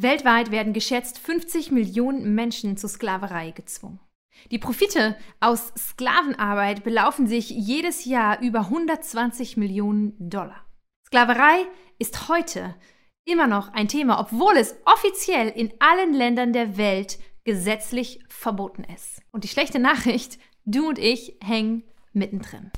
Weltweit werden geschätzt 50 Millionen Menschen zur Sklaverei gezwungen. Die Profite aus Sklavenarbeit belaufen sich jedes Jahr über 120 Millionen Dollar. Sklaverei ist heute immer noch ein Thema, obwohl es offiziell in allen Ländern der Welt gesetzlich verboten ist. Und die schlechte Nachricht, du und ich hängen mittendrin.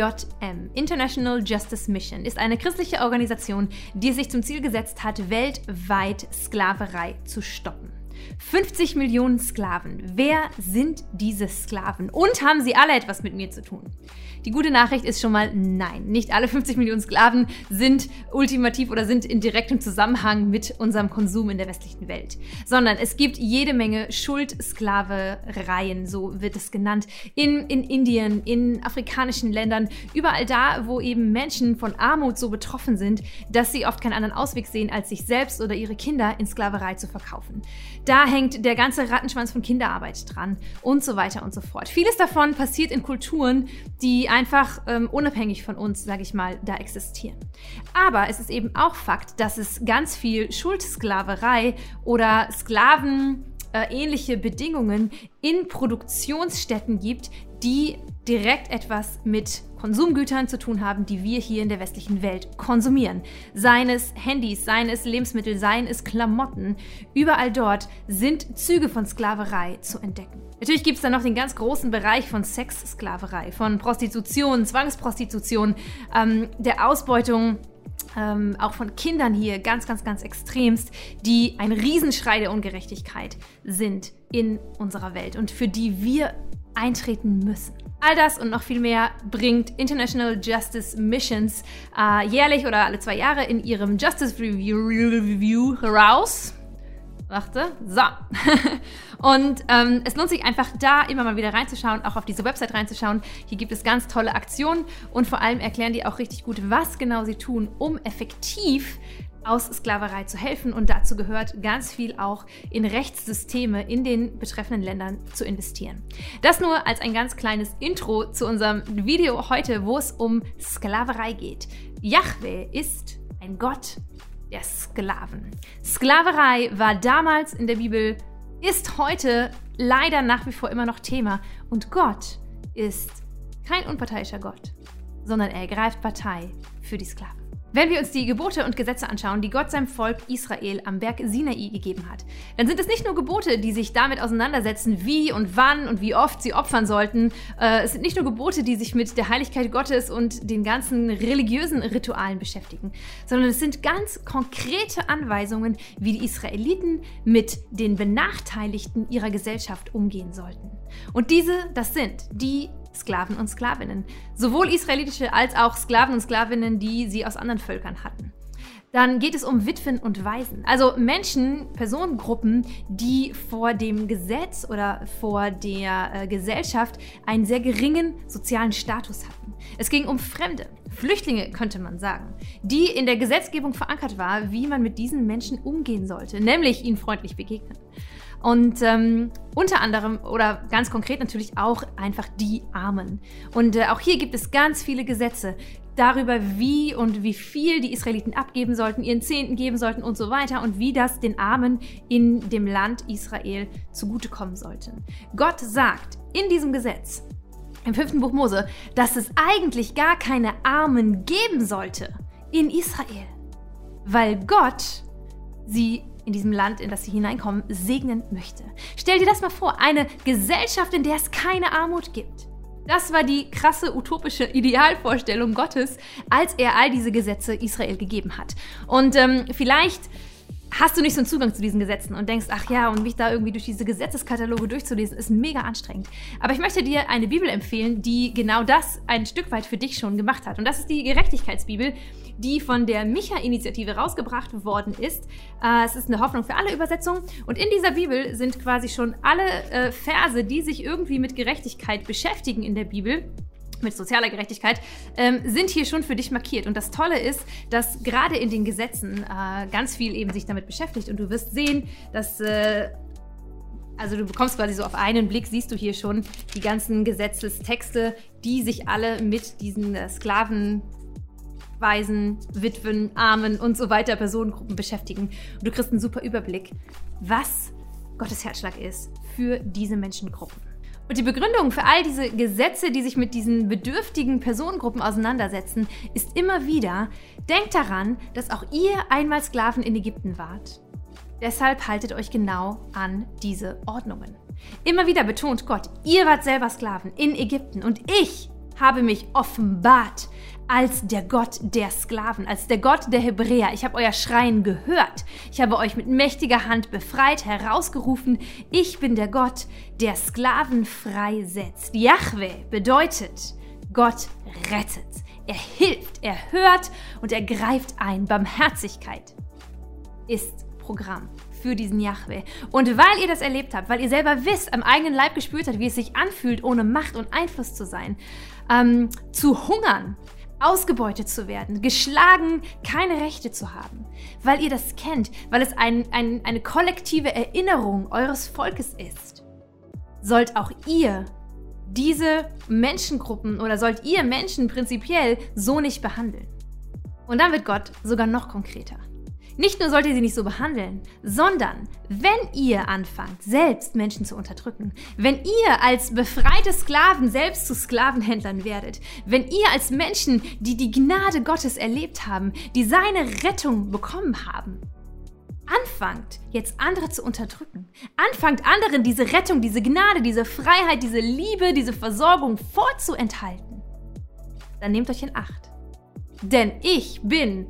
IJM, International Justice Mission, ist eine christliche Organisation, die sich zum Ziel gesetzt hat, weltweit Sklaverei zu stoppen. 50 Millionen Sklaven. Wer sind diese Sklaven? Und haben sie alle etwas mit mir zu tun? Die gute Nachricht ist schon mal nein. Nicht alle 50 Millionen Sklaven sind ultimativ oder sind in direktem Zusammenhang mit unserem Konsum in der westlichen Welt, sondern es gibt jede Menge Schuldsklavereien, so wird es genannt, in, in Indien, in afrikanischen Ländern, überall da, wo eben Menschen von Armut so betroffen sind, dass sie oft keinen anderen Ausweg sehen, als sich selbst oder ihre Kinder in Sklaverei zu verkaufen. Da hängt der ganze Rattenschwanz von Kinderarbeit dran und so weiter und so fort. Vieles davon passiert in Kulturen, die einfach ähm, unabhängig von uns, sage ich mal, da existieren. Aber es ist eben auch Fakt, dass es ganz viel Schuldsklaverei oder Sklaven äh, ähnliche Bedingungen in Produktionsstätten gibt, die direkt etwas mit Konsumgütern zu tun haben, die wir hier in der westlichen Welt konsumieren. Seien es Handys, seien es Lebensmittel, seien es Klamotten. Überall dort sind Züge von Sklaverei zu entdecken. Natürlich gibt es dann noch den ganz großen Bereich von Sexsklaverei, von Prostitution, Zwangsprostitution, ähm, der Ausbeutung ähm, auch von Kindern hier ganz, ganz, ganz extremst, die ein Riesenschrei der Ungerechtigkeit sind in unserer Welt und für die wir eintreten müssen. All das und noch viel mehr bringt International Justice Missions äh, jährlich oder alle zwei Jahre in ihrem Justice Review, Review raus. Warte, so. und ähm, es lohnt sich einfach da immer mal wieder reinzuschauen, auch auf diese Website reinzuschauen. Hier gibt es ganz tolle Aktionen und vor allem erklären die auch richtig gut, was genau sie tun, um effektiv aus Sklaverei zu helfen. Und dazu gehört ganz viel auch in Rechtssysteme in den betreffenden Ländern zu investieren. Das nur als ein ganz kleines Intro zu unserem Video heute, wo es um Sklaverei geht. Yahweh ist ein Gott der Sklaven. Sklaverei war damals in der Bibel, ist heute leider nach wie vor immer noch Thema. Und Gott ist kein unparteiischer Gott, sondern er greift Partei für die Sklaven. Wenn wir uns die Gebote und Gesetze anschauen, die Gott seinem Volk Israel am Berg Sinai gegeben hat, dann sind es nicht nur Gebote, die sich damit auseinandersetzen, wie und wann und wie oft sie opfern sollten. Äh, es sind nicht nur Gebote, die sich mit der Heiligkeit Gottes und den ganzen religiösen Ritualen beschäftigen, sondern es sind ganz konkrete Anweisungen, wie die Israeliten mit den Benachteiligten ihrer Gesellschaft umgehen sollten. Und diese, das sind die Sklaven und Sklavinnen. Sowohl israelitische als auch Sklaven und Sklavinnen, die sie aus anderen Völkern hatten. Dann geht es um Witwen und Waisen, also Menschen, Personengruppen, die vor dem Gesetz oder vor der äh, Gesellschaft einen sehr geringen sozialen Status hatten. Es ging um Fremde, Flüchtlinge könnte man sagen, die in der Gesetzgebung verankert war, wie man mit diesen Menschen umgehen sollte, nämlich ihnen freundlich begegnen. Und ähm, unter anderem oder ganz konkret natürlich auch einfach die Armen. Und äh, auch hier gibt es ganz viele Gesetze darüber, wie und wie viel die Israeliten abgeben sollten, ihren Zehnten geben sollten und so weiter und wie das den Armen in dem Land Israel zugutekommen sollte. Gott sagt in diesem Gesetz, im fünften Buch Mose, dass es eigentlich gar keine Armen geben sollte in Israel, weil Gott sie in diesem Land, in das sie hineinkommen, segnen möchte. Stell dir das mal vor, eine Gesellschaft, in der es keine Armut gibt. Das war die krasse utopische Idealvorstellung Gottes, als er all diese Gesetze Israel gegeben hat. Und ähm, vielleicht hast du nicht so einen Zugang zu diesen Gesetzen und denkst, ach ja, und mich da irgendwie durch diese Gesetzeskataloge durchzulesen, ist mega anstrengend. Aber ich möchte dir eine Bibel empfehlen, die genau das ein Stück weit für dich schon gemacht hat. Und das ist die Gerechtigkeitsbibel, die von der Micha-Initiative rausgebracht worden ist. Äh, es ist eine Hoffnung für alle Übersetzung. Und in dieser Bibel sind quasi schon alle äh, Verse, die sich irgendwie mit Gerechtigkeit beschäftigen in der Bibel, mit sozialer Gerechtigkeit, ähm, sind hier schon für dich markiert. Und das Tolle ist, dass gerade in den Gesetzen äh, ganz viel eben sich damit beschäftigt. Und du wirst sehen, dass äh, also du bekommst quasi so auf einen Blick, siehst du hier schon die ganzen Gesetzestexte, die sich alle mit diesen äh, Sklaven, Waisen, Witwen, Armen und so weiter Personengruppen beschäftigen. Und du kriegst einen super Überblick, was Gottes Herzschlag ist für diese Menschengruppen. Und die Begründung für all diese Gesetze, die sich mit diesen bedürftigen Personengruppen auseinandersetzen, ist immer wieder, denkt daran, dass auch ihr einmal Sklaven in Ägypten wart. Deshalb haltet euch genau an diese Ordnungen. Immer wieder betont Gott, ihr wart selber Sklaven in Ägypten und ich habe mich offenbart als der Gott der Sklaven, als der Gott der Hebräer. Ich habe euer Schreien gehört. Ich habe euch mit mächtiger Hand befreit, herausgerufen. Ich bin der Gott, der Sklaven freisetzt. Yahweh bedeutet, Gott rettet. Er hilft, er hört und er greift ein. Barmherzigkeit ist Programm für diesen Yahweh. Und weil ihr das erlebt habt, weil ihr selber wisst, am eigenen Leib gespürt habt, wie es sich anfühlt, ohne Macht und Einfluss zu sein, ähm, zu hungern, ausgebeutet zu werden, geschlagen, keine Rechte zu haben, weil ihr das kennt, weil es ein, ein, eine kollektive Erinnerung eures Volkes ist, sollt auch ihr diese Menschengruppen oder sollt ihr Menschen prinzipiell so nicht behandeln. Und dann wird Gott sogar noch konkreter. Nicht nur sollt ihr sie nicht so behandeln, sondern wenn ihr anfangt, selbst Menschen zu unterdrücken, wenn ihr als befreite Sklaven selbst zu Sklavenhändlern werdet, wenn ihr als Menschen, die die Gnade Gottes erlebt haben, die seine Rettung bekommen haben, anfangt, jetzt andere zu unterdrücken, anfangt anderen diese Rettung, diese Gnade, diese Freiheit, diese Liebe, diese Versorgung vorzuenthalten, dann nehmt euch in Acht. Denn ich bin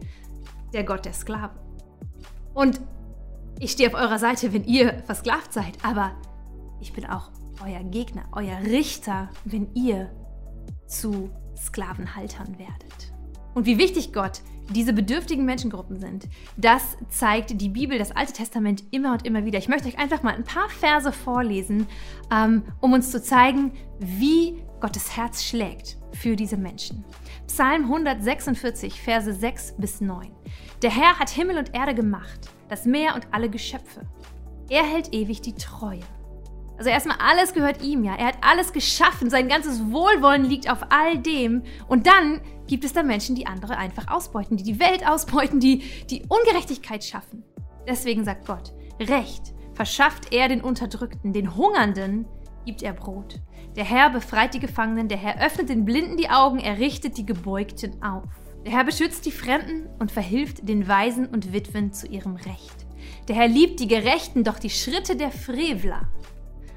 der Gott der Sklaven. Und ich stehe auf eurer Seite, wenn ihr versklavt seid, aber ich bin auch euer Gegner, euer Richter, wenn ihr zu Sklavenhaltern werdet. Und wie wichtig Gott diese bedürftigen Menschengruppen sind, das zeigt die Bibel, das Alte Testament immer und immer wieder. Ich möchte euch einfach mal ein paar Verse vorlesen, ähm, um uns zu zeigen, wie Gottes Herz schlägt für diese Menschen. Psalm 146, Verse 6 bis 9. Der Herr hat Himmel und Erde gemacht, das Meer und alle Geschöpfe. Er hält ewig die Treue. Also erstmal alles gehört ihm, ja. Er hat alles geschaffen, sein ganzes Wohlwollen liegt auf all dem. Und dann gibt es da Menschen, die andere einfach ausbeuten, die die Welt ausbeuten, die die Ungerechtigkeit schaffen. Deswegen sagt Gott, Recht verschafft er den Unterdrückten, den Hungernden gibt er Brot. Der Herr befreit die Gefangenen, der Herr öffnet den Blinden die Augen, er richtet die Gebeugten auf. Der Herr beschützt die Fremden und verhilft den Waisen und Witwen zu ihrem Recht. Der Herr liebt die Gerechten, doch die Schritte der Frevler,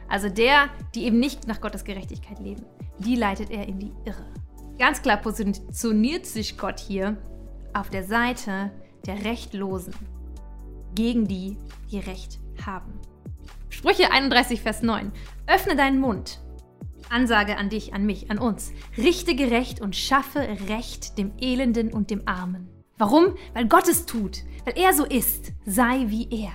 also der, die eben nicht nach Gottes Gerechtigkeit leben, die leitet er in die Irre. Ganz klar positioniert sich Gott hier auf der Seite der Rechtlosen gegen die, die Recht haben. Sprüche 31, Vers 9. Öffne deinen Mund Ansage an dich, an mich, an uns. Richte gerecht und schaffe Recht dem Elenden und dem Armen. Warum? Weil Gott es tut, weil er so ist. Sei wie er.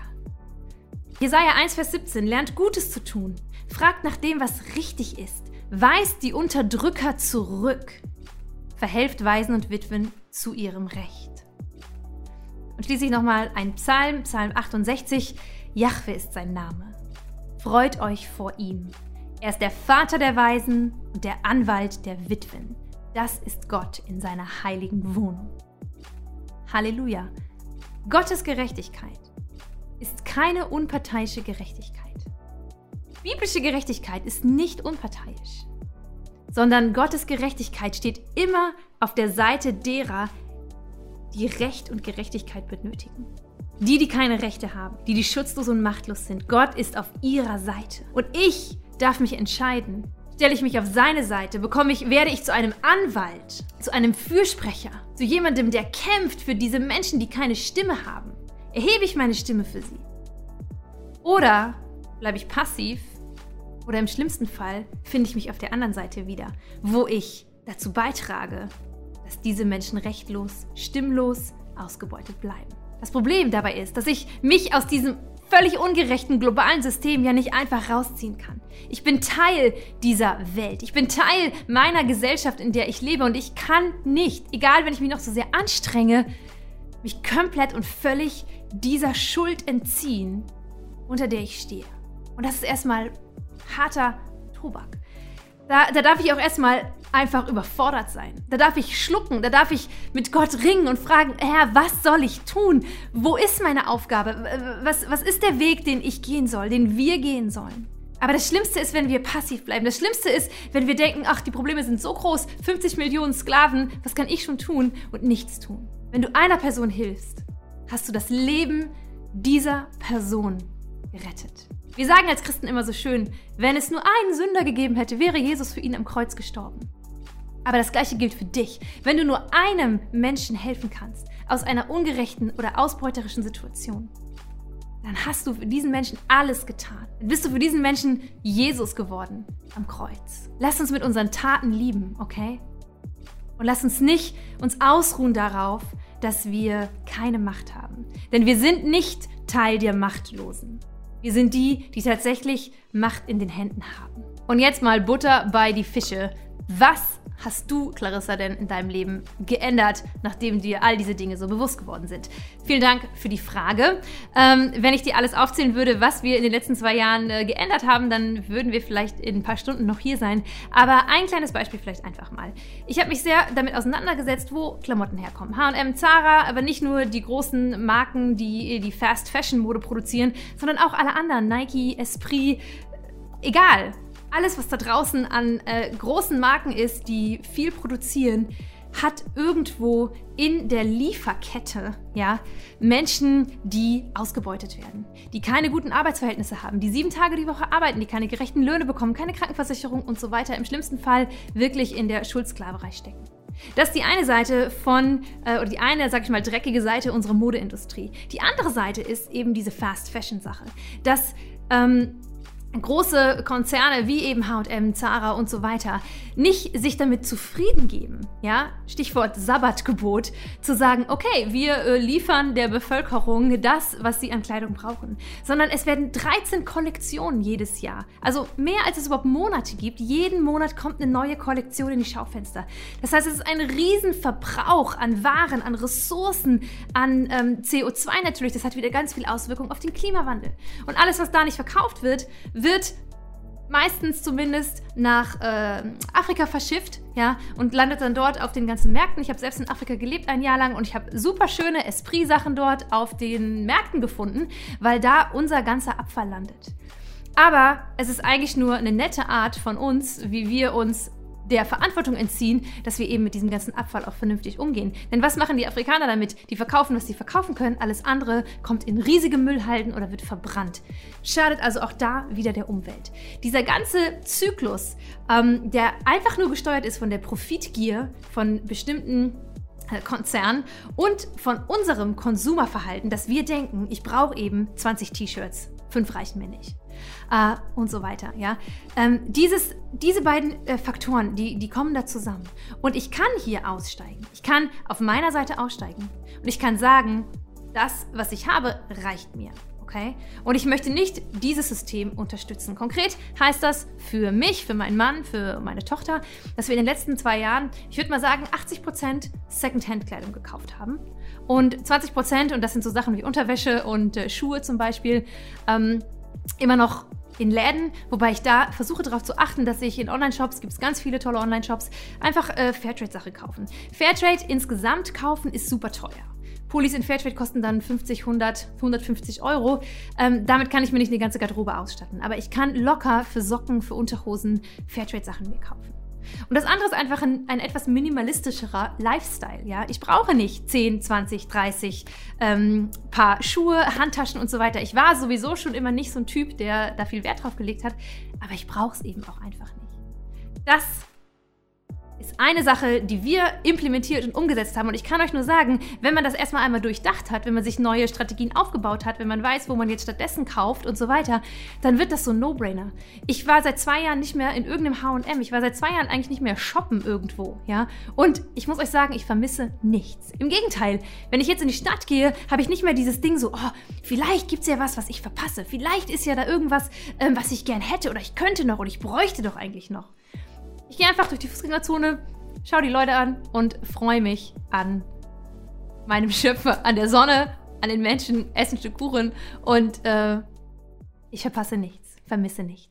Jesaja 1, Vers 17 lernt Gutes zu tun, fragt nach dem, was richtig ist, weist die Unterdrücker zurück, verhelft Waisen und Witwen zu ihrem Recht. Und schließlich nochmal ein Psalm, Psalm 68. Jahwe ist sein Name. Freut euch vor ihm. Er ist der Vater der Weisen und der Anwalt der Witwen. Das ist Gott in seiner heiligen Wohnung. Halleluja. Gottes Gerechtigkeit ist keine unparteiische Gerechtigkeit. Biblische Gerechtigkeit ist nicht unparteiisch, sondern Gottes Gerechtigkeit steht immer auf der Seite derer, die Recht und Gerechtigkeit benötigen. Die, die keine Rechte haben, die, die schutzlos und machtlos sind. Gott ist auf ihrer Seite. Und ich darf mich entscheiden. Stelle ich mich auf seine Seite, bekomme ich, werde ich zu einem Anwalt, zu einem Fürsprecher, zu jemandem, der kämpft für diese Menschen, die keine Stimme haben. Erhebe ich meine Stimme für sie? Oder bleibe ich passiv? Oder im schlimmsten Fall finde ich mich auf der anderen Seite wieder, wo ich dazu beitrage, dass diese Menschen rechtlos, stimmlos ausgebeutet bleiben. Das Problem dabei ist, dass ich mich aus diesem völlig ungerechten globalen System ja nicht einfach rausziehen kann. Ich bin Teil dieser Welt. Ich bin Teil meiner Gesellschaft, in der ich lebe. Und ich kann nicht, egal wenn ich mich noch so sehr anstrenge, mich komplett und völlig dieser Schuld entziehen, unter der ich stehe. Und das ist erstmal harter Tobak. Da, da darf ich auch erstmal einfach überfordert sein. Da darf ich schlucken, da darf ich mit Gott ringen und fragen, Herr, was soll ich tun? Wo ist meine Aufgabe? Was, was ist der Weg, den ich gehen soll, den wir gehen sollen? Aber das Schlimmste ist, wenn wir passiv bleiben. Das Schlimmste ist, wenn wir denken, ach, die Probleme sind so groß, 50 Millionen Sklaven, was kann ich schon tun und nichts tun? Wenn du einer Person hilfst, hast du das Leben dieser Person gerettet. Wir sagen als Christen immer so schön, wenn es nur einen Sünder gegeben hätte, wäre Jesus für ihn am Kreuz gestorben. Aber das gleiche gilt für dich. Wenn du nur einem Menschen helfen kannst, aus einer ungerechten oder ausbeuterischen Situation, dann hast du für diesen Menschen alles getan. Dann bist du für diesen Menschen Jesus geworden am Kreuz. Lass uns mit unseren Taten lieben, okay? Und lass uns nicht uns ausruhen darauf, dass wir keine Macht haben. Denn wir sind nicht Teil der Machtlosen. Wir sind die, die tatsächlich Macht in den Händen haben. Und jetzt mal Butter bei die Fische. Was hast du, Clarissa, denn in deinem Leben geändert, nachdem dir all diese Dinge so bewusst geworden sind? Vielen Dank für die Frage. Ähm, wenn ich dir alles aufzählen würde, was wir in den letzten zwei Jahren äh, geändert haben, dann würden wir vielleicht in ein paar Stunden noch hier sein. Aber ein kleines Beispiel vielleicht einfach mal. Ich habe mich sehr damit auseinandergesetzt, wo Klamotten herkommen. H&M, Zara, aber nicht nur die großen Marken, die die Fast Fashion Mode produzieren, sondern auch alle anderen, Nike, Esprit, egal alles, was da draußen an äh, großen Marken ist, die viel produzieren, hat irgendwo in der Lieferkette ja, Menschen, die ausgebeutet werden, die keine guten Arbeitsverhältnisse haben, die sieben Tage die Woche arbeiten, die keine gerechten Löhne bekommen, keine Krankenversicherung und so weiter, im schlimmsten Fall wirklich in der Schuldsklaverei stecken. Das ist die eine Seite von, äh, oder die eine, sag ich mal, dreckige Seite unserer Modeindustrie. Die andere Seite ist eben diese Fast-Fashion-Sache. Dass ähm, große Konzerne wie eben H&M, Zara und so weiter nicht sich damit zufrieden geben, ja, Stichwort Sabbatgebot, zu sagen, okay, wir äh, liefern der Bevölkerung das, was sie an Kleidung brauchen, sondern es werden 13 Kollektionen jedes Jahr, also mehr als es überhaupt Monate gibt. Jeden Monat kommt eine neue Kollektion in die Schaufenster. Das heißt, es ist ein Riesenverbrauch an Waren, an Ressourcen, an ähm, CO2 natürlich. Das hat wieder ganz viel Auswirkungen auf den Klimawandel. Und alles, was da nicht verkauft wird, wird meistens zumindest nach äh, Afrika verschifft, ja, und landet dann dort auf den ganzen Märkten. Ich habe selbst in Afrika gelebt ein Jahr lang und ich habe super schöne Esprit-Sachen dort auf den Märkten gefunden, weil da unser ganzer Abfall landet. Aber es ist eigentlich nur eine nette Art von uns, wie wir uns der Verantwortung entziehen, dass wir eben mit diesem ganzen Abfall auch vernünftig umgehen. Denn was machen die Afrikaner damit? Die verkaufen, was sie verkaufen können. Alles andere kommt in riesige Müllhalden oder wird verbrannt. Schadet also auch da wieder der Umwelt. Dieser ganze Zyklus, ähm, der einfach nur gesteuert ist von der Profitgier von bestimmten äh, Konzernen und von unserem Konsumerverhalten, dass wir denken, ich brauche eben 20 T-Shirts, fünf reichen mir nicht äh, und so weiter. Ja? Ähm, dieses, diese beiden äh, Faktoren, die, die kommen da zusammen. Und ich kann hier aussteigen. Ich kann auf meiner Seite aussteigen. Und ich kann sagen, das, was ich habe, reicht mir. Okay? Und ich möchte nicht dieses System unterstützen. Konkret heißt das für mich, für meinen Mann, für meine Tochter, dass wir in den letzten zwei Jahren, ich würde mal sagen, 80% Secondhand-Kleidung gekauft haben. Und 20%, und das sind so Sachen wie Unterwäsche und äh, Schuhe zum Beispiel, ähm, immer noch in Läden, wobei ich da versuche darauf zu achten, dass ich in Online-Shops, gibt es ganz viele tolle Online-Shops, einfach äh, Fairtrade-Sache kaufen. Fairtrade insgesamt kaufen ist super teuer. Pullis in Fairtrade kosten dann 50, 100, 150 Euro. Ähm, damit kann ich mir nicht eine ganze Garderobe ausstatten. Aber ich kann locker für Socken, für Unterhosen Fairtrade-Sachen mir kaufen. Und das andere ist einfach ein, ein etwas minimalistischerer Lifestyle. Ja? Ich brauche nicht 10, 20, 30 ähm, Paar Schuhe, Handtaschen und so weiter. Ich war sowieso schon immer nicht so ein Typ, der da viel Wert drauf gelegt hat, aber ich brauche es eben auch einfach nicht. Das ist eine Sache, die wir implementiert und umgesetzt haben. Und ich kann euch nur sagen, wenn man das erstmal einmal durchdacht hat, wenn man sich neue Strategien aufgebaut hat, wenn man weiß, wo man jetzt stattdessen kauft und so weiter, dann wird das so ein No-Brainer. Ich war seit zwei Jahren nicht mehr in irgendeinem H&M. Ich war seit zwei Jahren eigentlich nicht mehr shoppen irgendwo, ja. Und ich muss euch sagen, ich vermisse nichts. Im Gegenteil, wenn ich jetzt in die Stadt gehe, habe ich nicht mehr dieses Ding so, oh, vielleicht gibt es ja was, was ich verpasse. Vielleicht ist ja da irgendwas, ähm, was ich gern hätte oder ich könnte noch oder ich bräuchte doch eigentlich noch. Ich gehe einfach durch die Fußgängerzone, schaue die Leute an und freue mich an meinem Schöpfer, an der Sonne, an den Menschen, esse ein Stück Kuchen und äh, ich verpasse nichts, vermisse nichts.